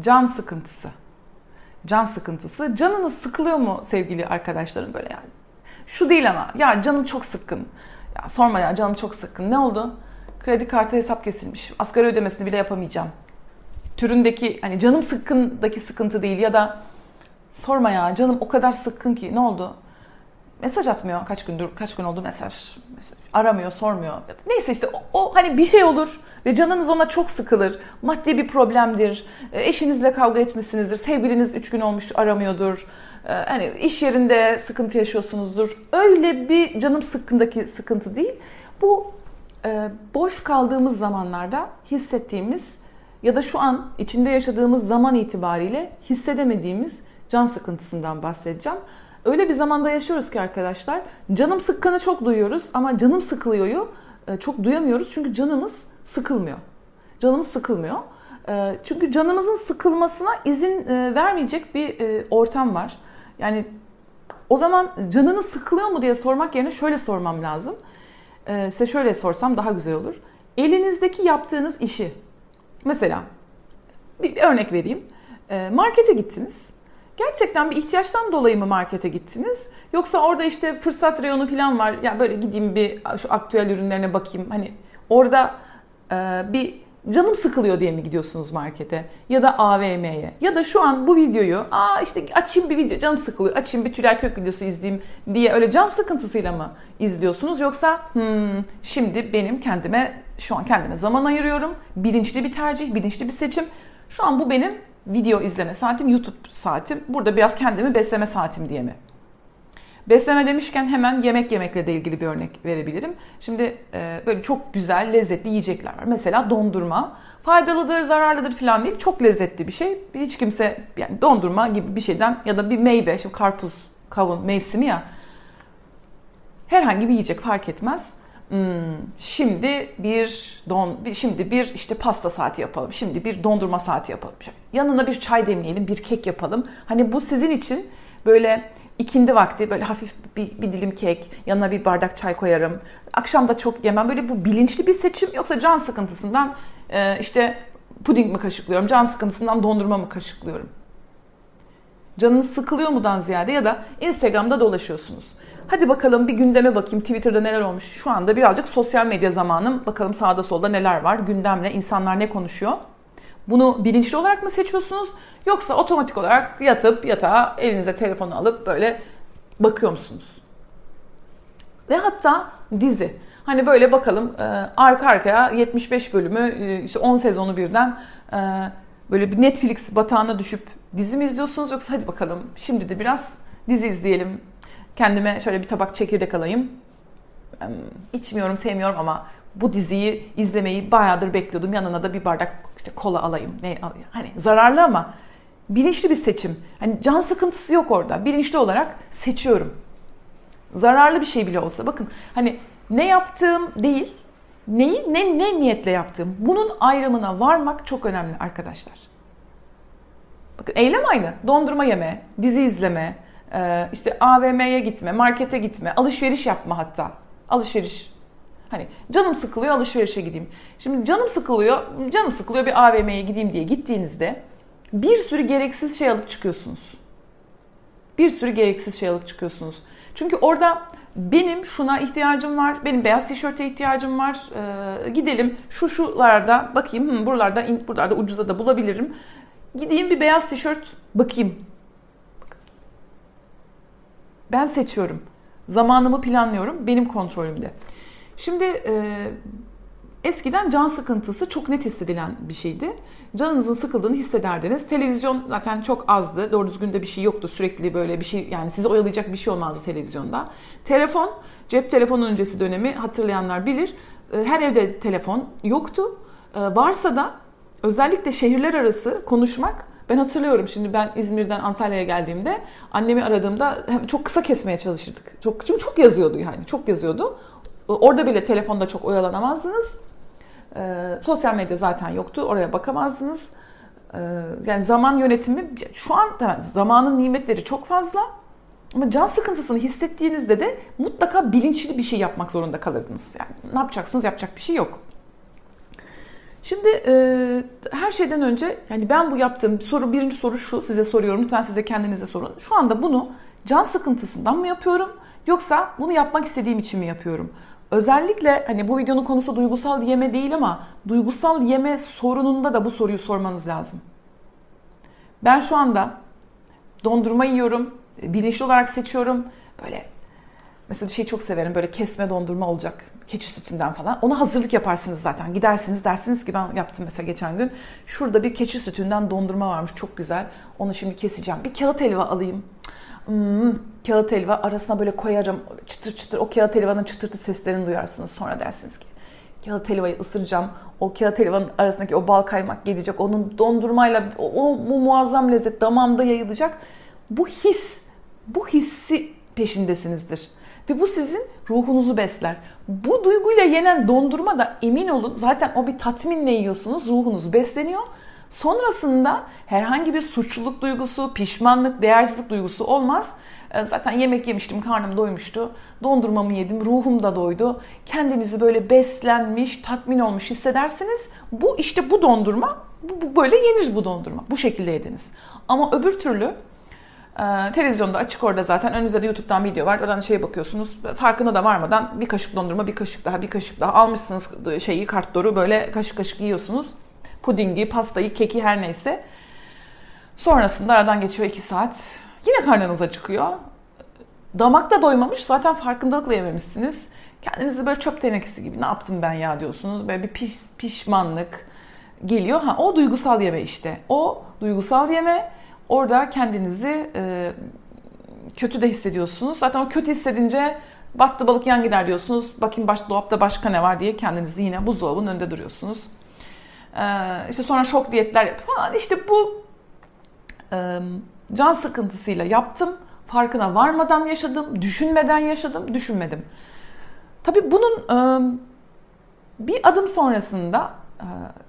can sıkıntısı. Can sıkıntısı. Canınız sıkılıyor mu sevgili arkadaşlarım böyle yani? Şu değil ama ya canım çok sıkkın. Ya sorma ya canım çok sıkkın. Ne oldu? Kredi kartı hesap kesilmiş. Asgari ödemesini bile yapamayacağım. Türündeki hani canım sıkkındaki sıkıntı değil ya da sorma ya canım o kadar sıkkın ki ne oldu? Mesaj atmıyor kaç gündür kaç gün oldu mesaj. Mesaj aramıyor sormuyor. Neyse işte o, o hani bir şey olur ve canınız ona çok sıkılır. Maddi bir problemdir. E, eşinizle kavga etmişsinizdir. Sevgiliniz üç gün olmuş aramıyordur. E, hani iş yerinde sıkıntı yaşıyorsunuzdur. Öyle bir canım sıkkındaki sıkıntı değil. Bu e, boş kaldığımız zamanlarda hissettiğimiz ya da şu an içinde yaşadığımız zaman itibariyle hissedemediğimiz can sıkıntısından bahsedeceğim. Öyle bir zamanda yaşıyoruz ki arkadaşlar canım sıkkını çok duyuyoruz ama canım sıkılıyoryu e, çok duyamıyoruz çünkü canımız sıkılmıyor. Canımız sıkılmıyor. E, çünkü canımızın sıkılmasına izin e, vermeyecek bir ortam var. Yani o zaman canınız sıkılıyor mu diye sormak yerine şöyle sormam lazım. Size şöyle sorsam daha güzel olur. Elinizdeki yaptığınız işi mesela bir örnek vereyim. Markete gittiniz Gerçekten bir ihtiyaçtan dolayı mı markete gittiniz? Yoksa orada işte fırsat reyonu falan var. Ya böyle gideyim bir şu aktüel ürünlerine bakayım. Hani orada e, bir canım sıkılıyor diye mi gidiyorsunuz markete? Ya da AVM'ye? Ya da şu an bu videoyu aa işte açayım bir video canım sıkılıyor. Açayım bir Tülay Kök videosu izleyeyim diye öyle can sıkıntısıyla mı izliyorsunuz? Yoksa hmm, şimdi benim kendime şu an kendime zaman ayırıyorum. Bilinçli bir tercih, bilinçli bir seçim. Şu an bu benim video izleme saatim, YouTube saatim. Burada biraz kendimi besleme saatim diye mi? Besleme demişken hemen yemek yemekle de ilgili bir örnek verebilirim. Şimdi e, böyle çok güzel, lezzetli yiyecekler var. Mesela dondurma. Faydalıdır, zararlıdır falan değil. Çok lezzetli bir şey. Hiç kimse yani dondurma gibi bir şeyden ya da bir meyve, şimdi karpuz, kavun mevsimi ya. Herhangi bir yiyecek fark etmez. Hmm, şimdi bir don şimdi bir işte pasta saati yapalım. Şimdi bir dondurma saati yapalım. Yanına bir çay demleyelim, bir kek yapalım. Hani bu sizin için böyle ikindi vakti böyle hafif bir, bir dilim kek, yanına bir bardak çay koyarım. Akşam da çok yemem. Böyle bu bilinçli bir seçim yoksa can sıkıntısından e, işte puding mi kaşıklıyorum, can sıkıntısından dondurma mı kaşıklıyorum? Canınız sıkılıyor mudan ziyade ya da Instagram'da dolaşıyorsunuz. Hadi bakalım bir gündeme bakayım Twitter'da neler olmuş. Şu anda birazcık sosyal medya zamanım. Bakalım sağda solda neler var. Gündemle insanlar ne konuşuyor. Bunu bilinçli olarak mı seçiyorsunuz? Yoksa otomatik olarak yatıp yatağa elinize telefonu alıp böyle bakıyor musunuz? Ve hatta dizi. Hani böyle bakalım e, arka arkaya 75 bölümü e, işte 10 sezonu birden e, böyle bir Netflix batağına düşüp dizi mi izliyorsunuz yoksa hadi bakalım şimdi de biraz dizi izleyelim Kendime şöyle bir tabak çekirdek alayım. İçmiyorum, sevmiyorum ama bu diziyi izlemeyi bayağıdır bekliyordum. Yanına da bir bardak işte kola alayım. Ne alayım? Hani zararlı ama bilinçli bir seçim. Hani can sıkıntısı yok orada. Bilinçli olarak seçiyorum. Zararlı bir şey bile olsa bakın hani ne yaptığım değil, neyi ne ne niyetle yaptığım. Bunun ayrımına varmak çok önemli arkadaşlar. Bakın eylem aynı. Dondurma yeme, dizi izleme, ee, işte AVM'ye gitme, markete gitme, alışveriş yapma hatta. Alışveriş. Hani canım sıkılıyor alışverişe gideyim. Şimdi canım sıkılıyor, canım sıkılıyor bir AVM'ye gideyim diye gittiğinizde bir sürü gereksiz şey alıp çıkıyorsunuz. Bir sürü gereksiz şey alıp çıkıyorsunuz. Çünkü orada benim şuna ihtiyacım var, benim beyaz tişörte ihtiyacım var. Ee, gidelim şu şularda bakayım, hı, buralarda buralarda ucuza da bulabilirim. Gideyim bir beyaz tişört bakayım ben seçiyorum. Zamanımı planlıyorum. Benim kontrolümde. Şimdi e, eskiden can sıkıntısı çok net hissedilen bir şeydi. Canınızın sıkıldığını hissederdiniz. Televizyon zaten çok azdı. Doğru düzgün de bir şey yoktu. Sürekli böyle bir şey yani sizi oyalayacak bir şey olmazdı televizyonda. Telefon, cep telefonu öncesi dönemi hatırlayanlar bilir. E, her evde telefon yoktu. E, varsa da özellikle şehirler arası konuşmak ben hatırlıyorum şimdi ben İzmir'den Antalya'ya geldiğimde annemi aradığımda çok kısa kesmeye çalışırdık. Çok çünkü çok yazıyordu yani. Çok yazıyordu. Orada bile telefonda çok oyalanamazdınız. Ee, sosyal medya zaten yoktu. Oraya bakamazdınız. Ee, yani zaman yönetimi şu an zamanın nimetleri çok fazla. Ama can sıkıntısını hissettiğinizde de mutlaka bilinçli bir şey yapmak zorunda kalırdınız. Yani ne yapacaksınız? Yapacak bir şey yok. Şimdi e, her şeyden önce yani ben bu yaptığım soru birinci soru şu size soruyorum lütfen size kendinize sorun. Şu anda bunu can sıkıntısından mı yapıyorum yoksa bunu yapmak istediğim için mi yapıyorum? Özellikle hani bu videonun konusu duygusal yeme değil ama duygusal yeme sorununda da bu soruyu sormanız lazım. Ben şu anda dondurma yiyorum, bilinçli olarak seçiyorum. Böyle mesela bir şey çok severim böyle kesme dondurma olacak keçi sütünden falan. Ona hazırlık yaparsınız zaten. Gidersiniz dersiniz ki ben yaptım mesela geçen gün. Şurada bir keçi sütünden dondurma varmış çok güzel. Onu şimdi keseceğim. Bir kağıt helva alayım. Hmm, kağıt helva arasına böyle koyarım. Çıtır çıtır o kağıt helvanın çıtırtı seslerini duyarsınız. Sonra dersiniz ki kağıt helvayı ısıracağım. O kağıt helvanın arasındaki o bal kaymak gelecek. Onun dondurmayla o, o muazzam lezzet damağımda yayılacak. Bu his, bu hissi peşindesinizdir. Ve bu sizin ruhunuzu besler. Bu duyguyla yenen dondurma da emin olun zaten o bir tatminle yiyorsunuz. Ruhunuz besleniyor. Sonrasında herhangi bir suçluluk duygusu, pişmanlık, değersizlik duygusu olmaz. E, zaten yemek yemiştim, karnım doymuştu. Dondurmamı yedim, ruhum da doydu. Kendinizi böyle beslenmiş, tatmin olmuş hissedersiniz. Bu işte bu dondurma, bu, bu böyle yenir bu dondurma. Bu şekilde yediniz. Ama öbür türlü ee, televizyonda açık orada zaten. Önünüzde de YouTube'dan video var. Oradan şeye bakıyorsunuz. Farkına da varmadan bir kaşık dondurma, bir kaşık daha, bir kaşık daha almışsınız şeyi kartdoru böyle kaşık kaşık yiyorsunuz. Pudingi, pastayı, keki her neyse. Sonrasında aradan geçiyor iki saat. Yine karnınız acıkıyor. Damakta doymamış zaten farkındalıkla yememişsiniz. Kendinizi böyle çöp tenekesi gibi ne yaptım ben ya diyorsunuz. Böyle bir piş, pişmanlık geliyor. Ha o duygusal yeme işte. O duygusal yeme Orada kendinizi e, kötü de hissediyorsunuz. Zaten o kötü hissedince battı balık yan gider diyorsunuz. Bakayım baş, dolapta başka ne var diye kendinizi yine buzdolabının önünde duruyorsunuz. E, işte sonra şok diyetler falan. İşte bu e, can sıkıntısıyla yaptım. Farkına varmadan yaşadım, düşünmeden yaşadım, düşünmedim. Tabii bunun e, bir adım sonrasında e,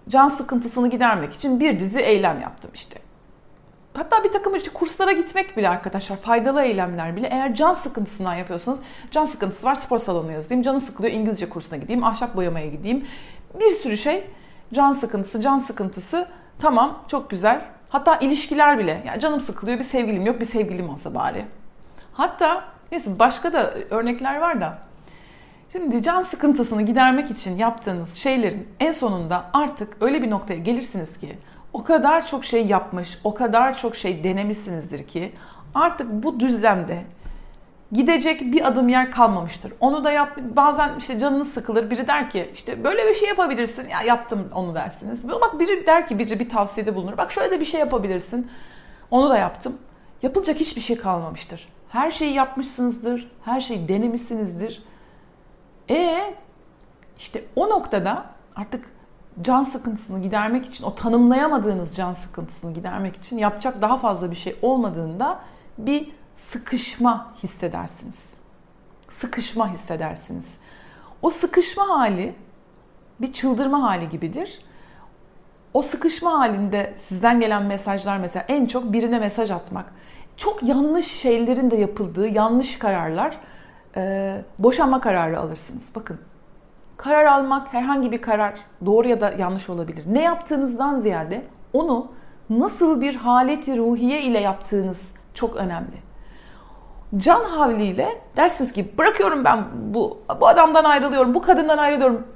can sıkıntısını gidermek için bir dizi eylem yaptım işte. Hatta bir takım işte kurslara gitmek bile arkadaşlar faydalı eylemler bile. Eğer can sıkıntısından yapıyorsanız can sıkıntısı var spor salonuna yazayım canım sıkılıyor İngilizce kursuna gideyim ahşap boyamaya gideyim. Bir sürü şey can sıkıntısı can sıkıntısı. Tamam çok güzel. Hatta ilişkiler bile. Yani canım sıkılıyor bir sevgilim yok bir sevgilim olsa bari. Hatta neyse başka da örnekler var da. Şimdi can sıkıntısını gidermek için yaptığınız şeylerin en sonunda artık öyle bir noktaya gelirsiniz ki o kadar çok şey yapmış, o kadar çok şey denemişsinizdir ki artık bu düzlemde gidecek bir adım yer kalmamıştır. Onu da yap bazen işte canınız sıkılır biri der ki işte böyle bir şey yapabilirsin ya yaptım onu dersiniz. Bak biri der ki biri bir tavsiyede bulunur. Bak şöyle de bir şey yapabilirsin. Onu da yaptım. Yapılacak hiçbir şey kalmamıştır. Her şeyi yapmışsınızdır. Her şeyi denemişsinizdir. E işte o noktada artık can sıkıntısını gidermek için, o tanımlayamadığınız can sıkıntısını gidermek için yapacak daha fazla bir şey olmadığında bir sıkışma hissedersiniz. Sıkışma hissedersiniz. O sıkışma hali bir çıldırma hali gibidir. O sıkışma halinde sizden gelen mesajlar mesela en çok birine mesaj atmak. Çok yanlış şeylerin de yapıldığı yanlış kararlar, boşanma kararı alırsınız. Bakın karar almak herhangi bir karar doğru ya da yanlış olabilir. Ne yaptığınızdan ziyade onu nasıl bir haleti ruhiye ile yaptığınız çok önemli. Can havliyle dersiniz ki bırakıyorum ben bu bu adamdan ayrılıyorum, bu kadından ayrılıyorum.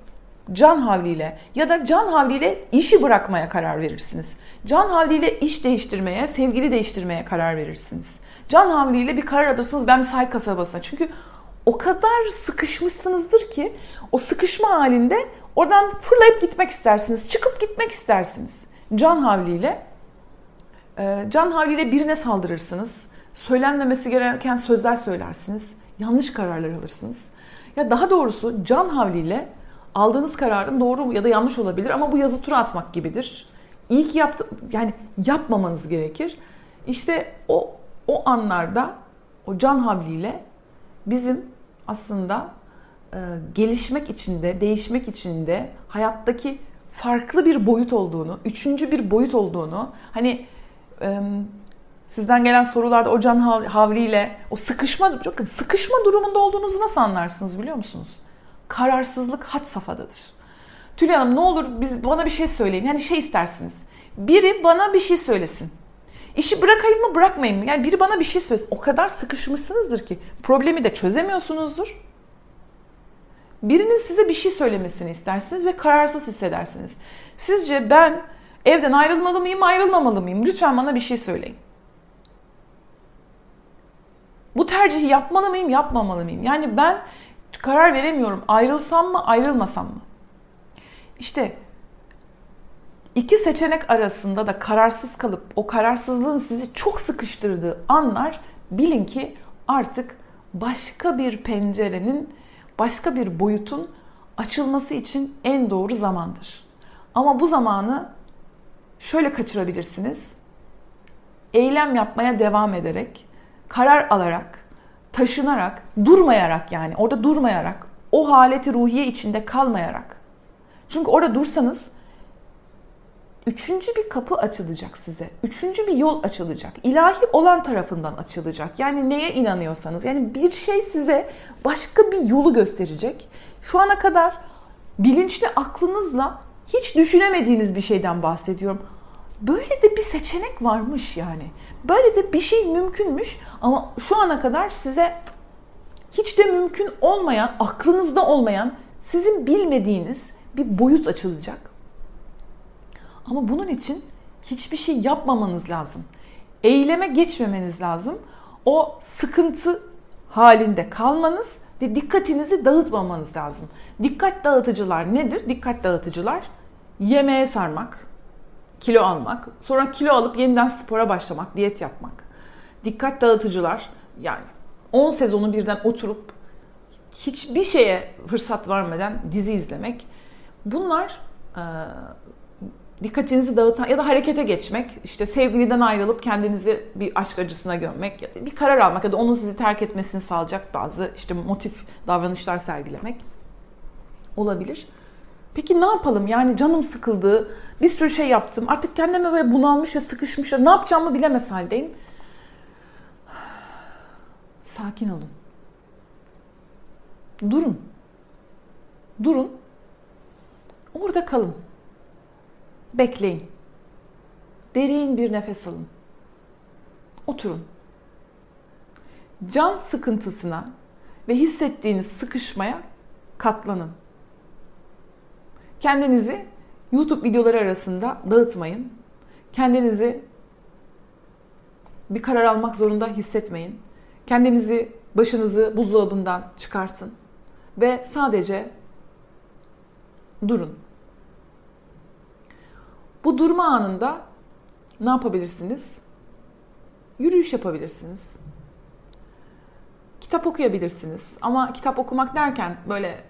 Can havliyle ya da can havliyle işi bırakmaya karar verirsiniz. Can havliyle iş değiştirmeye, sevgili değiştirmeye karar verirsiniz. Can havliyle bir karar alırsınız ben bir sahil kasabasına. Çünkü o kadar sıkışmışsınızdır ki o sıkışma halinde oradan fırlayıp gitmek istersiniz. Çıkıp gitmek istersiniz. Can havliyle e, can havliyle birine saldırırsınız. Söylenmemesi gereken sözler söylersiniz. Yanlış kararlar alırsınız. Ya daha doğrusu can havliyle aldığınız kararın doğru ya da yanlış olabilir ama bu yazı tura atmak gibidir. İyi ki yaptı yani yapmamanız gerekir. İşte o o anlarda o can havliyle bizim aslında e, gelişmek içinde, değişmek içinde hayattaki farklı bir boyut olduğunu, üçüncü bir boyut olduğunu, hani e, sizden gelen sorularda o can havliyle o sıkışma, bakın sıkışma durumunda olduğunuzu nasıl anlarsınız biliyor musunuz? Kararsızlık had safhadadır. Tülay Hanım ne olur biz, bana bir şey söyleyin. Yani şey istersiniz. Biri bana bir şey söylesin. İşi bırakayım mı bırakmayayım mı? Yani biri bana bir şey söylesin. O kadar sıkışmışsınızdır ki problemi de çözemiyorsunuzdur. Birinin size bir şey söylemesini istersiniz ve kararsız hissedersiniz. Sizce ben evden ayrılmalı mıyım, ayrılmamalı mıyım? Lütfen bana bir şey söyleyin. Bu tercihi yapmalı mıyım, yapmamalı mıyım? Yani ben karar veremiyorum. Ayrılsam mı, ayrılmasam mı? İşte iki seçenek arasında da kararsız kalıp o kararsızlığın sizi çok sıkıştırdığı anlar bilin ki artık başka bir pencerenin, başka bir boyutun açılması için en doğru zamandır. Ama bu zamanı şöyle kaçırabilirsiniz. Eylem yapmaya devam ederek, karar alarak, taşınarak, durmayarak yani orada durmayarak, o haleti ruhiye içinde kalmayarak. Çünkü orada dursanız üçüncü bir kapı açılacak size. Üçüncü bir yol açılacak. İlahi olan tarafından açılacak. Yani neye inanıyorsanız. Yani bir şey size başka bir yolu gösterecek. Şu ana kadar bilinçli aklınızla hiç düşünemediğiniz bir şeyden bahsediyorum. Böyle de bir seçenek varmış yani. Böyle de bir şey mümkünmüş ama şu ana kadar size hiç de mümkün olmayan, aklınızda olmayan, sizin bilmediğiniz bir boyut açılacak. Ama bunun için hiçbir şey yapmamanız lazım. Eyleme geçmemeniz lazım. O sıkıntı halinde kalmanız ve dikkatinizi dağıtmamanız lazım. Dikkat dağıtıcılar nedir? Dikkat dağıtıcılar yemeğe sarmak, kilo almak, sonra kilo alıp yeniden spora başlamak, diyet yapmak. Dikkat dağıtıcılar yani 10 sezonu birden oturup hiçbir şeye fırsat vermeden dizi izlemek. Bunlar dikkatinizi dağıtan ya da harekete geçmek, işte sevgiliden ayrılıp kendinizi bir aşk acısına gömmek, ya da bir karar almak ya da onun sizi terk etmesini sağlayacak bazı işte motif davranışlar sergilemek olabilir. Peki ne yapalım? Yani canım sıkıldı, bir sürü şey yaptım. Artık kendime böyle bunalmış ve sıkışmış. Ne yapacağımı bilemez haldeyim. Sakin olun. Durun. Durun. Orada kalın. Bekleyin. Derin bir nefes alın. Oturun. Can sıkıntısına ve hissettiğiniz sıkışmaya katlanın. Kendinizi YouTube videoları arasında dağıtmayın. Kendinizi bir karar almak zorunda hissetmeyin. Kendinizi, başınızı buzdolabından çıkartın ve sadece durun. Bu durma anında ne yapabilirsiniz? Yürüyüş yapabilirsiniz. Kitap okuyabilirsiniz. Ama kitap okumak derken böyle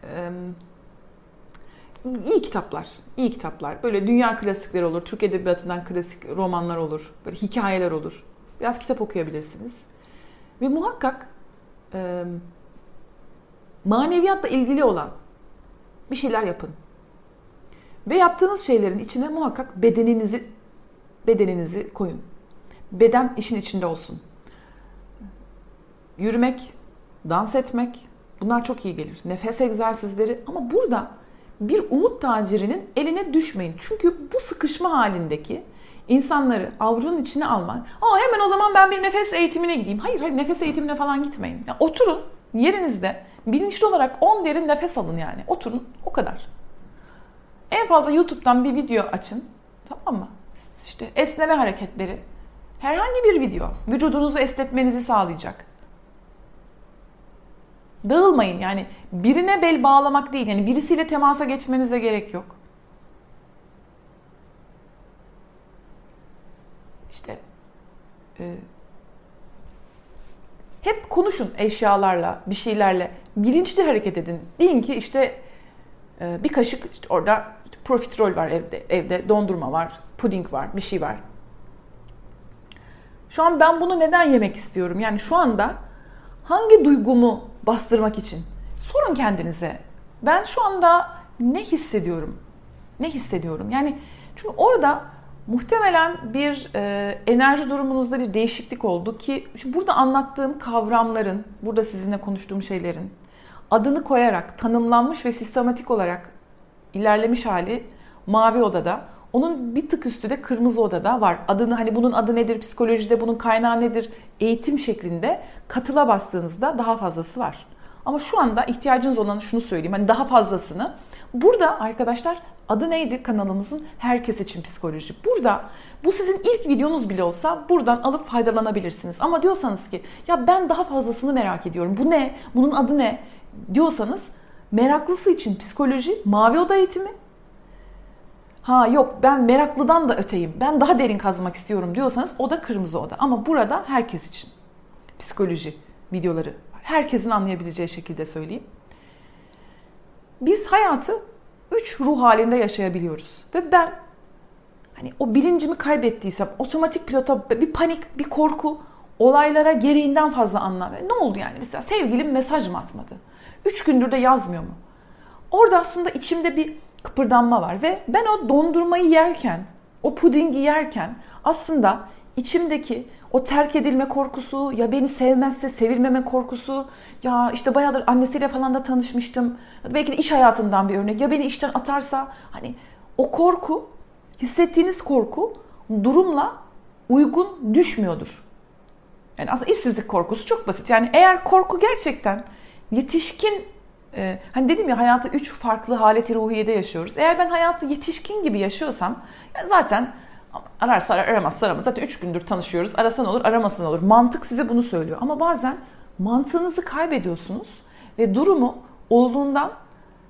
iyi kitaplar, iyi kitaplar. Böyle dünya klasikleri olur, Türk Edebiyatı'ndan klasik romanlar olur, böyle hikayeler olur. Biraz kitap okuyabilirsiniz. Ve muhakkak e, maneviyatla ilgili olan bir şeyler yapın. Ve yaptığınız şeylerin içine muhakkak bedeninizi bedeninizi koyun. Beden işin içinde olsun. Yürümek, dans etmek bunlar çok iyi gelir. Nefes egzersizleri ama burada bir umut tacirinin eline düşmeyin. Çünkü bu sıkışma halindeki insanları avucunun içine almak. Aa hemen o zaman ben bir nefes eğitimine gideyim. Hayır hayır nefes eğitimine falan gitmeyin. Yani oturun yerinizde bilinçli olarak 10 derin nefes alın yani. Oturun o kadar. En fazla YouTube'dan bir video açın. Tamam mı? İşte esneme hareketleri. Herhangi bir video vücudunuzu esnetmenizi sağlayacak. Dağılmayın yani birine bel bağlamak değil yani birisiyle temasa geçmenize gerek yok. İşte e, hep konuşun eşyalarla, bir şeylerle. Bilinçli hareket edin. Deyin ki işte e, bir kaşık işte orada profiterol var evde, evde dondurma var, puding var, bir şey var. Şu an ben bunu neden yemek istiyorum? Yani şu anda hangi duygumu bastırmak için? Sorun kendinize. Ben şu anda ne hissediyorum? Ne hissediyorum? Yani çünkü orada muhtemelen bir e, enerji durumunuzda bir değişiklik oldu ki şimdi burada anlattığım kavramların, burada sizinle konuştuğum şeylerin adını koyarak tanımlanmış ve sistematik olarak ilerlemiş hali mavi odada. Onun bir tık üstü de kırmızı odada var. Adını hani bunun adı nedir, psikolojide bunun kaynağı nedir, eğitim şeklinde katıla bastığınızda daha fazlası var. Ama şu anda ihtiyacınız olan şunu söyleyeyim. Hani daha fazlasını. Burada arkadaşlar adı neydi kanalımızın? Herkes için psikoloji. Burada bu sizin ilk videonuz bile olsa buradan alıp faydalanabilirsiniz. Ama diyorsanız ki ya ben daha fazlasını merak ediyorum. Bu ne? Bunun adı ne? Diyorsanız meraklısı için psikoloji mavi oda eğitimi. Ha yok ben meraklıdan da öteyim. Ben daha derin kazmak istiyorum diyorsanız o da kırmızı oda. Ama burada herkes için psikoloji videoları var. Herkesin anlayabileceği şekilde söyleyeyim. Biz hayatı üç ruh halinde yaşayabiliyoruz. Ve ben hani o bilincimi kaybettiysem otomatik pilota bir panik, bir korku, olaylara gereğinden fazla anlam. Ne oldu yani? Mesela sevgilim mesaj mı atmadı? Üç gündür de yazmıyor mu? Orada aslında içimde bir kıpırdanma var ve ben o dondurmayı yerken, o pudingi yerken aslında içimdeki o terk edilme korkusu, ya beni sevmezse sevilmeme korkusu, ya işte bayağıdır annesiyle falan da tanışmıştım. Belki de iş hayatından bir örnek. Ya beni işten atarsa hani o korku, hissettiğiniz korku durumla uygun düşmüyordur. Yani aslında işsizlik korkusu çok basit. Yani eğer korku gerçekten yetişkin e, hani dedim ya hayatı üç farklı haleti ruhiyede yaşıyoruz. Eğer ben hayatı yetişkin gibi yaşıyorsam yani zaten ararsa arar aramazsa aramaz. Zaten üç gündür tanışıyoruz. Arasan olur aramasan olur. Mantık size bunu söylüyor. Ama bazen mantığınızı kaybediyorsunuz ve durumu olduğundan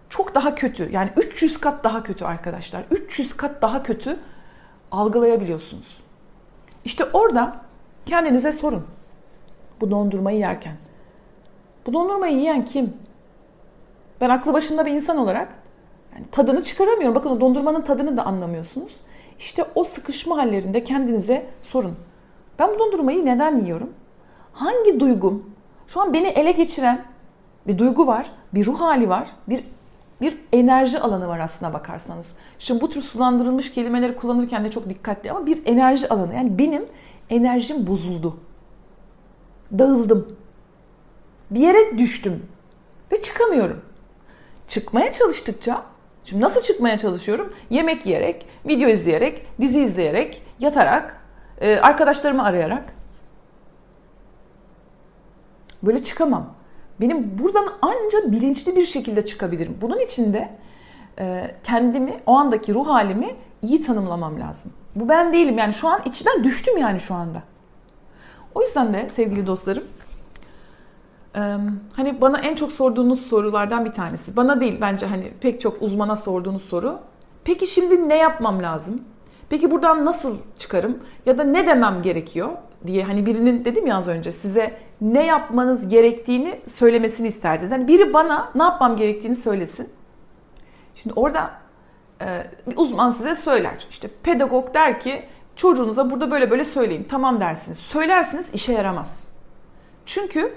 çok daha kötü. Yani 300 kat daha kötü arkadaşlar. 300 kat daha kötü algılayabiliyorsunuz. İşte orada kendinize sorun. Bu dondurmayı yerken. Bu dondurmayı yiyen kim? Ben aklı başında bir insan olarak yani tadını çıkaramıyorum. Bakın o dondurmanın tadını da anlamıyorsunuz. İşte o sıkışma hallerinde kendinize sorun. Ben bu dondurmayı neden yiyorum? Hangi duygum? Şu an beni ele geçiren bir duygu var, bir ruh hali var, bir bir enerji alanı var aslına bakarsanız. Şimdi bu tür sulandırılmış kelimeleri kullanırken de çok dikkatli ama bir enerji alanı. Yani benim enerjim bozuldu. Dağıldım. Bir yere düştüm ve çıkamıyorum. Çıkmaya çalıştıkça Şimdi nasıl çıkmaya çalışıyorum? Yemek yiyerek, video izleyerek, dizi izleyerek, yatarak, e, arkadaşlarımı arayarak. Böyle çıkamam. Benim buradan anca bilinçli bir şekilde çıkabilirim. Bunun için de e, kendimi, o andaki ruh halimi iyi tanımlamam lazım. Bu ben değilim yani şu an içinden düştüm yani şu anda. O yüzden de sevgili dostlarım hani bana en çok sorduğunuz sorulardan bir tanesi. Bana değil bence hani pek çok uzmana sorduğunuz soru. Peki şimdi ne yapmam lazım? Peki buradan nasıl çıkarım? Ya da ne demem gerekiyor diye hani birinin dedim ya az önce size ne yapmanız gerektiğini söylemesini isterdiniz. Hani biri bana ne yapmam gerektiğini söylesin. Şimdi orada bir uzman size söyler. İşte pedagog der ki çocuğunuza burada böyle böyle söyleyin. Tamam dersiniz. Söylersiniz işe yaramaz. Çünkü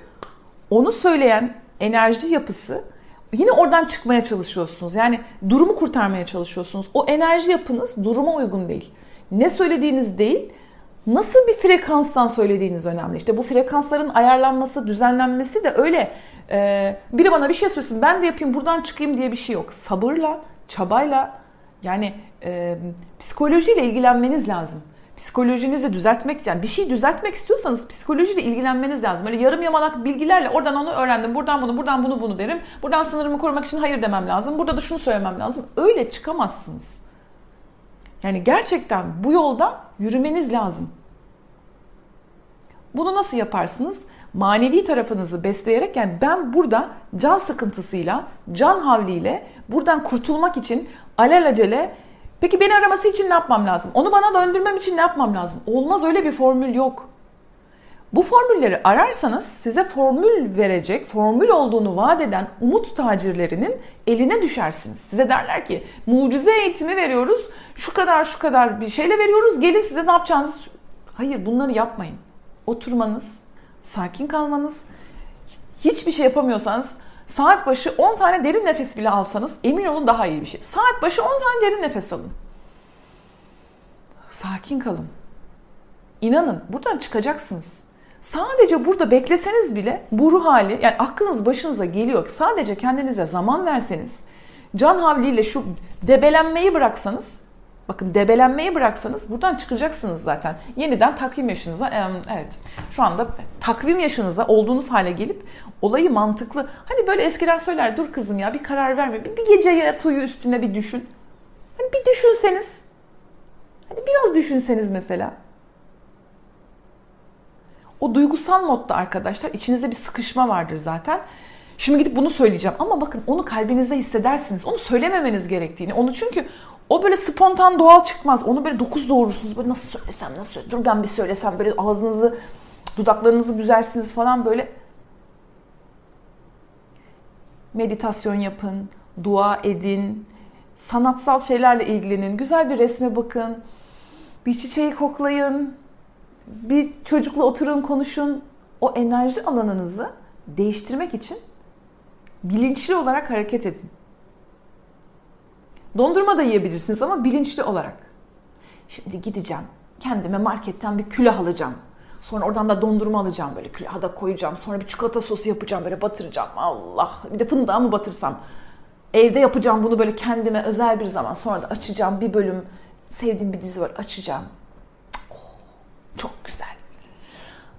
onu söyleyen enerji yapısı yine oradan çıkmaya çalışıyorsunuz. Yani durumu kurtarmaya çalışıyorsunuz. O enerji yapınız duruma uygun değil. Ne söylediğiniz değil, nasıl bir frekanstan söylediğiniz önemli. İşte bu frekansların ayarlanması, düzenlenmesi de öyle. Ee, biri bana bir şey söylesin, ben de yapayım, buradan çıkayım diye bir şey yok. Sabırla, çabayla, yani e, psikolojiyle ilgilenmeniz lazım psikolojinizi düzeltmek yani bir şey düzeltmek istiyorsanız psikolojiyle ilgilenmeniz lazım. Böyle yarım yamalak bilgilerle oradan onu öğrendim, buradan bunu, buradan bunu bunu derim. Buradan sınırımı korumak için hayır demem lazım. Burada da şunu söylemem lazım. Öyle çıkamazsınız. Yani gerçekten bu yolda yürümeniz lazım. Bunu nasıl yaparsınız? Manevi tarafınızı besleyerek yani ben burada can sıkıntısıyla, can havliyle buradan kurtulmak için alelacele Peki beni araması için ne yapmam lazım? Onu bana döndürmem için ne yapmam lazım? Olmaz öyle bir formül yok. Bu formülleri ararsanız size formül verecek, formül olduğunu vaat eden umut tacirlerinin eline düşersiniz. Size derler ki mucize eğitimi veriyoruz, şu kadar şu kadar bir şeyle veriyoruz, gelin size ne yapacağınızı... Hayır bunları yapmayın. Oturmanız, sakin kalmanız, hiçbir şey yapamıyorsanız Saat başı 10 tane derin nefes bile alsanız emin olun daha iyi bir şey. Saat başı 10 tane derin nefes alın. Sakin kalın. İnanın buradan çıkacaksınız. Sadece burada bekleseniz bile bu ruh hali yani aklınız başınıza geliyor. Sadece kendinize zaman verseniz can havliyle şu debelenmeyi bıraksanız Bakın debelenmeyi bıraksanız buradan çıkacaksınız zaten. Yeniden takvim yaşınıza evet şu anda takvim yaşınıza olduğunuz hale gelip olayı mantıklı. Hani böyle eskiden söyler dur kızım ya bir karar verme. Bir, bir gece yat uyu üstüne bir düşün. Hani bir düşünseniz. Hani biraz düşünseniz mesela. O duygusal modda arkadaşlar içinizde bir sıkışma vardır zaten. Şimdi gidip bunu söyleyeceğim ama bakın onu kalbinizde hissedersiniz. Onu söylememeniz gerektiğini. Onu çünkü o böyle spontan doğal çıkmaz. Onu böyle dokuz doğurursunuz. Böyle nasıl söylesem nasıl söylesem. Dur ben bir söylesem böyle ağzınızı dudaklarınızı büzersiniz falan böyle. Meditasyon yapın, dua edin, sanatsal şeylerle ilgilenin, güzel bir resme bakın, bir çiçeği koklayın, bir çocukla oturun konuşun. O enerji alanınızı değiştirmek için bilinçli olarak hareket edin. Dondurma da yiyebilirsiniz ama bilinçli olarak. Şimdi gideceğim. Kendime marketten bir külah alacağım. Sonra oradan da dondurma alacağım böyle külaha da koyacağım. Sonra bir çikolata sosu yapacağım böyle batıracağım. Allah bir de fındığa mı batırsam. Evde yapacağım bunu böyle kendime özel bir zaman. Sonra da açacağım bir bölüm. Sevdiğim bir dizi var açacağım. Oh, çok güzel.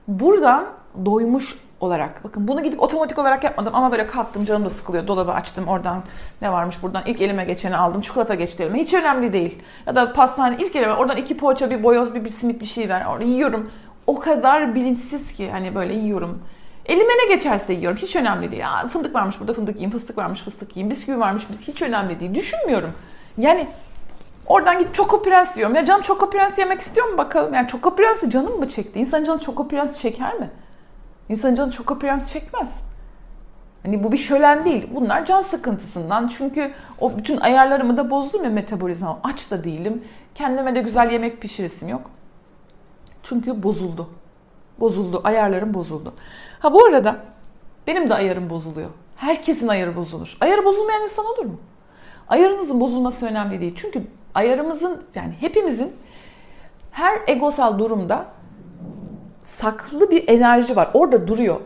Buradan doymuş olarak. Bakın bunu gidip otomatik olarak yapmadım ama böyle kalktım canım da sıkılıyor. Dolabı açtım oradan ne varmış buradan ilk elime geçeni aldım. Çikolata geçti elime. Hiç önemli değil. Ya da pastane ilk elime oradan iki poğaça bir boyoz bir, bir simit bir şey ver. Orada yiyorum. O kadar bilinçsiz ki hani böyle yiyorum. Elime ne geçerse yiyorum. Hiç önemli değil. Ya, fındık varmış burada fındık yiyeyim. Fıstık varmış fıstık yiyeyim. Bisküvi varmış hiç önemli değil. Düşünmüyorum. Yani Oradan gidip Choco Prens diyorum. Ya canım Choco Prens yemek istiyor mu bakalım? Yani Choco Prens'i canım mı çekti? İnsan canı Choco Prens çeker mi? İnsan canı çok appearance çekmez. Hani bu bir şölen değil. Bunlar can sıkıntısından. Çünkü o bütün ayarlarımı da bozdum ya metabolizma. Aç da değilim. Kendime de güzel yemek pişiresim yok. Çünkü bozuldu. Bozuldu. Ayarlarım bozuldu. Ha bu arada benim de ayarım bozuluyor. Herkesin ayarı bozulur. Ayarı bozulmayan insan olur mu? Ayarınızın bozulması önemli değil. Çünkü ayarımızın yani hepimizin her egosal durumda saklı bir enerji var. Orada duruyor.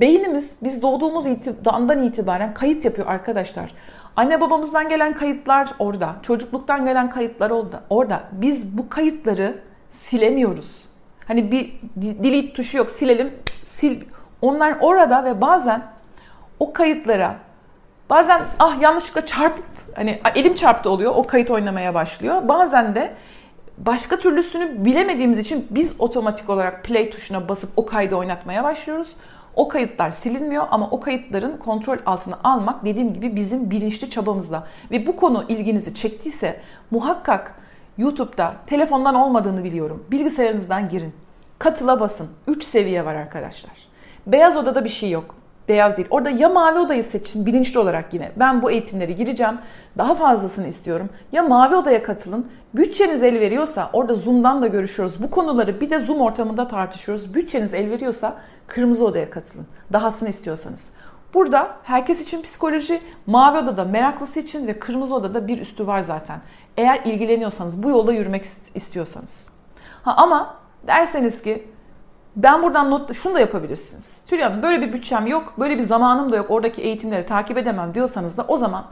Beynimiz biz doğduğumuz andan itibaren kayıt yapıyor arkadaşlar. Anne babamızdan gelen kayıtlar orada. Çocukluktan gelen kayıtlar orada. Biz bu kayıtları silemiyoruz. Hani bir delete tuşu yok. Silelim. Sil. Onlar orada ve bazen o kayıtlara bazen ah yanlışlıkla çarpıp hani elim çarptı oluyor. O kayıt oynamaya başlıyor. Bazen de başka türlüsünü bilemediğimiz için biz otomatik olarak play tuşuna basıp o kaydı oynatmaya başlıyoruz. O kayıtlar silinmiyor ama o kayıtların kontrol altına almak dediğim gibi bizim bilinçli çabamızla. Ve bu konu ilginizi çektiyse muhakkak YouTube'da telefondan olmadığını biliyorum. Bilgisayarınızdan girin. Katıla basın. 3 seviye var arkadaşlar. Beyaz odada bir şey yok beyaz değil. Orada ya mavi odayı seçin bilinçli olarak yine. Ben bu eğitimleri gireceğim. Daha fazlasını istiyorum. Ya mavi odaya katılın. Bütçeniz el veriyorsa orada Zoom'dan da görüşüyoruz. Bu konuları bir de Zoom ortamında tartışıyoruz. Bütçeniz el veriyorsa kırmızı odaya katılın. Dahasını istiyorsanız. Burada herkes için psikoloji, mavi odada meraklısı için ve kırmızı odada bir üstü var zaten. Eğer ilgileniyorsanız, bu yolda yürümek istiyorsanız. Ha ama derseniz ki ben buradan not şunu da yapabilirsiniz. Tülay Hanım böyle bir bütçem yok, böyle bir zamanım da yok, oradaki eğitimleri takip edemem diyorsanız da o zaman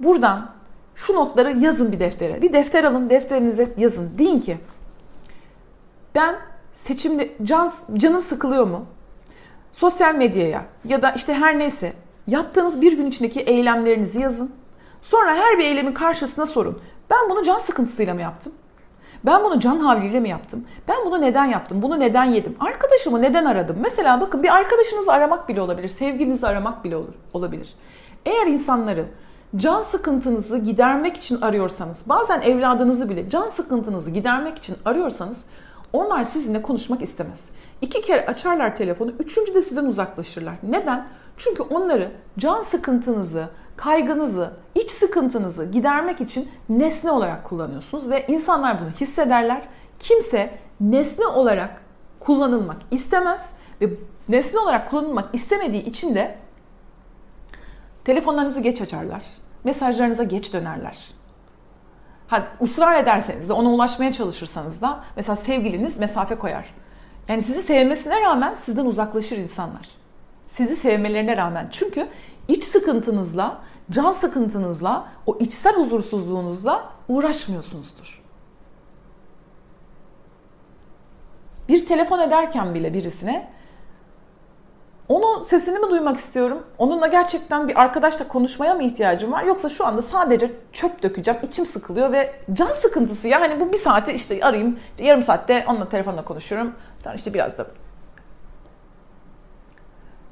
buradan şu notları yazın bir deftere. Bir defter alın, defterinize yazın. Deyin ki ben seçimde can, canım sıkılıyor mu? Sosyal medyaya ya da işte her neyse yaptığınız bir gün içindeki eylemlerinizi yazın. Sonra her bir eylemin karşısına sorun. Ben bunu can sıkıntısıyla mı yaptım? Ben bunu can havliyle mi yaptım? Ben bunu neden yaptım? Bunu neden yedim? Arkadaşımı neden aradım? Mesela bakın bir arkadaşınızı aramak bile olabilir. Sevgilinizi aramak bile olur, olabilir. Eğer insanları can sıkıntınızı gidermek için arıyorsanız, bazen evladınızı bile can sıkıntınızı gidermek için arıyorsanız onlar sizinle konuşmak istemez. İki kere açarlar telefonu, üçüncü de sizden uzaklaşırlar. Neden? Çünkü onları can sıkıntınızı, kaygınızı, iç sıkıntınızı gidermek için nesne olarak kullanıyorsunuz ve insanlar bunu hissederler. Kimse nesne olarak kullanılmak istemez ve nesne olarak kullanılmak istemediği için de telefonlarınızı geç açarlar. Mesajlarınıza geç dönerler. Ha, ısrar ederseniz de ona ulaşmaya çalışırsanız da mesela sevgiliniz mesafe koyar. Yani sizi sevmesine rağmen sizden uzaklaşır insanlar. Sizi sevmelerine rağmen. Çünkü iç sıkıntınızla, can sıkıntınızla, o içsel huzursuzluğunuzla uğraşmıyorsunuzdur. Bir telefon ederken bile birisine onun sesini mi duymak istiyorum? Onunla gerçekten bir arkadaşla konuşmaya mı ihtiyacım var? Yoksa şu anda sadece çöp dökeceğim, içim sıkılıyor ve can sıkıntısı ya. Hani bu bir saate işte arayayım, yarım saatte onunla telefonla konuşuyorum. Sonra işte biraz da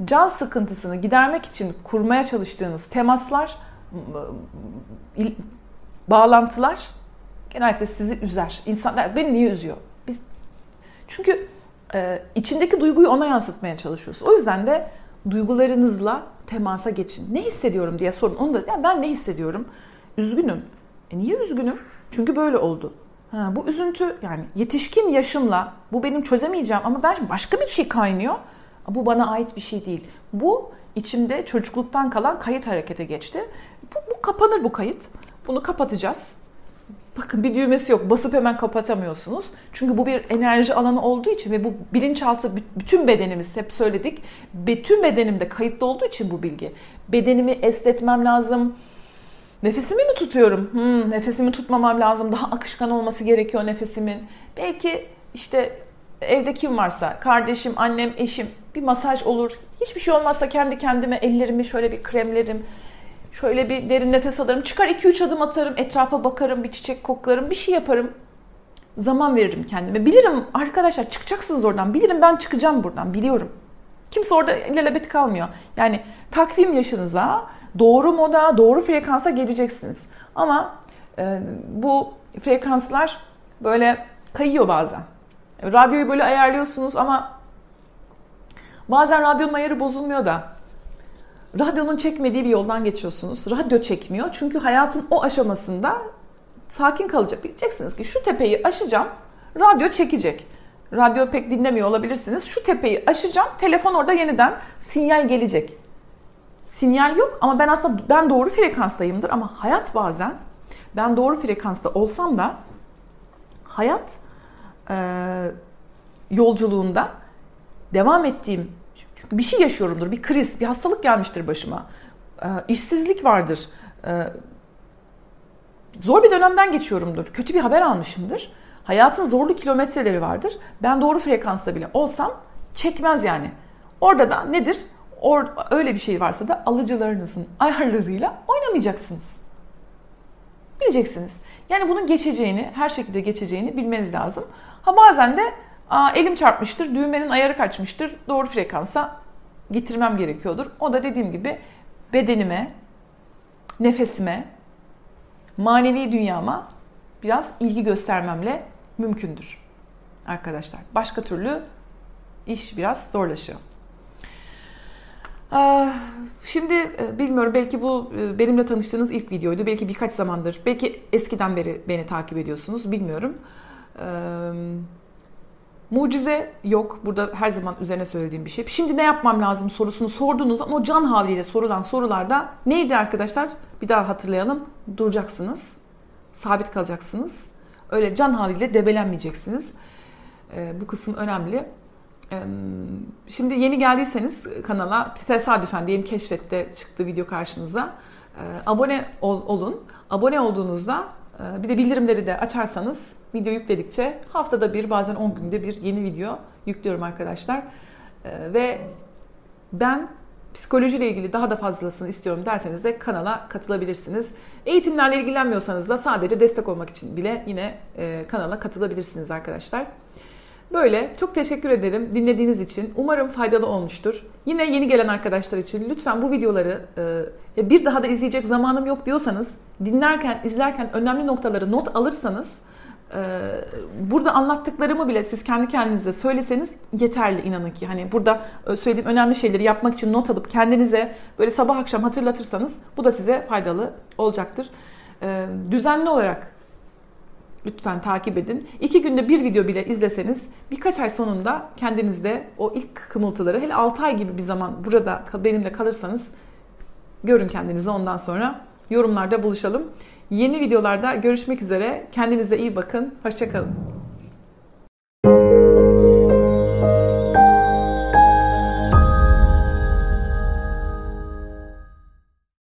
can sıkıntısını gidermek için kurmaya çalıştığınız temaslar, bağlantılar genellikle sizi üzer. İnsanlar beni niye üzüyor? Biz çünkü e, içindeki duyguyu ona yansıtmaya çalışıyoruz. O yüzden de duygularınızla temasa geçin. Ne hissediyorum diye sorun. Onu da ya ben ne hissediyorum? Üzgünüm. E niye üzgünüm? Çünkü böyle oldu. Ha, bu üzüntü yani yetişkin yaşımla bu benim çözemeyeceğim ama ben başka bir şey kaynıyor. Bu bana ait bir şey değil. Bu içimde çocukluktan kalan kayıt harekete geçti. Bu, bu kapanır bu kayıt. Bunu kapatacağız. Bakın bir düğmesi yok. Basıp hemen kapatamıyorsunuz. Çünkü bu bir enerji alanı olduğu için ve bu bilinçaltı bütün bedenimiz hep söyledik. Bütün bedenimde kayıtlı olduğu için bu bilgi. Bedenimi esnetmem lazım. Nefesimi mi tutuyorum? Hmm, nefesimi tutmamam lazım. Daha akışkan olması gerekiyor nefesimin. Belki işte evde kim varsa kardeşim, annem, eşim bir masaj olur. Hiçbir şey olmazsa kendi kendime ellerimi şöyle bir kremlerim Şöyle bir derin nefes alırım. Çıkar 2-3 adım atarım. Etrafa bakarım. Bir çiçek koklarım. Bir şey yaparım. Zaman veririm kendime. Bilirim arkadaşlar çıkacaksınız oradan. Bilirim ben çıkacağım buradan. Biliyorum. Kimse orada lelebet kalmıyor. Yani takvim yaşınıza doğru moda, doğru frekansa geleceksiniz. Ama e, bu frekanslar böyle kayıyor bazen. Radyoyu böyle ayarlıyorsunuz ama bazen radyonun ayarı bozulmuyor da radyonun çekmediği bir yoldan geçiyorsunuz. Radyo çekmiyor çünkü hayatın o aşamasında sakin kalacak. Bileceksiniz ki şu tepeyi aşacağım, radyo çekecek. Radyo pek dinlemiyor olabilirsiniz. Şu tepeyi aşacağım, telefon orada yeniden sinyal gelecek. Sinyal yok ama ben aslında ben doğru frekanstayımdır ama hayat bazen ben doğru frekansta olsam da hayat e, yolculuğunda devam ettiğim çünkü bir şey yaşıyorumdur, bir kriz, bir hastalık gelmiştir başıma. E, işsizlik vardır. E, zor bir dönemden geçiyorumdur. Kötü bir haber almışımdır. Hayatın zorlu kilometreleri vardır. Ben doğru frekansta bile olsam çekmez yani. Orada da nedir? Or, öyle bir şey varsa da alıcılarınızın ayarlarıyla oynamayacaksınız. Bileceksiniz. Yani bunun geçeceğini, her şekilde geçeceğini bilmeniz lazım. Ha bazen de Aa, elim çarpmıştır, düğmenin ayarı kaçmıştır, doğru frekansa getirmem gerekiyordur. O da dediğim gibi bedenime, nefesime, manevi dünyama biraz ilgi göstermemle mümkündür arkadaşlar. Başka türlü iş biraz zorlaşıyor. Şimdi e, bilmiyorum belki bu e, benimle tanıştığınız ilk videoydu. Belki birkaç zamandır, belki eskiden beri beni takip ediyorsunuz bilmiyorum. Mucize yok. Burada her zaman üzerine söylediğim bir şey. Şimdi ne yapmam lazım sorusunu sorduğunuz ama o can havliyle sorulan sorularda neydi arkadaşlar? Bir daha hatırlayalım. Duracaksınız. Sabit kalacaksınız. Öyle can havliyle debelenmeyeceksiniz. Ee, bu kısım önemli. Ee, şimdi yeni geldiyseniz kanala tesadüfen diyelim keşfette çıktı video karşınıza. Ee, abone ol, olun. Abone olduğunuzda ee, bir de bildirimleri de açarsanız video yükledikçe haftada bir bazen 10 günde bir yeni video yüklüyorum arkadaşlar. Ee, ve ben psikolojiyle ilgili daha da fazlasını istiyorum derseniz de kanala katılabilirsiniz. Eğitimlerle ilgilenmiyorsanız da sadece destek olmak için bile yine e, kanala katılabilirsiniz arkadaşlar. Böyle çok teşekkür ederim dinlediğiniz için. Umarım faydalı olmuştur. Yine yeni gelen arkadaşlar için lütfen bu videoları e, bir daha da izleyecek zamanım yok diyorsanız dinlerken, izlerken önemli noktaları not alırsanız burada anlattıklarımı bile siz kendi kendinize söyleseniz yeterli inanın ki. Hani burada e, söylediğim önemli şeyleri yapmak için not alıp kendinize böyle sabah akşam hatırlatırsanız bu da size faydalı olacaktır. Düzenli olarak lütfen takip edin. İki günde bir video bile izleseniz birkaç ay sonunda kendinizde o ilk kımıltıları hele 6 ay gibi bir zaman burada benimle kalırsanız görün kendinizi ondan sonra yorumlarda buluşalım. Yeni videolarda görüşmek üzere. Kendinize iyi bakın. Hoşçakalın.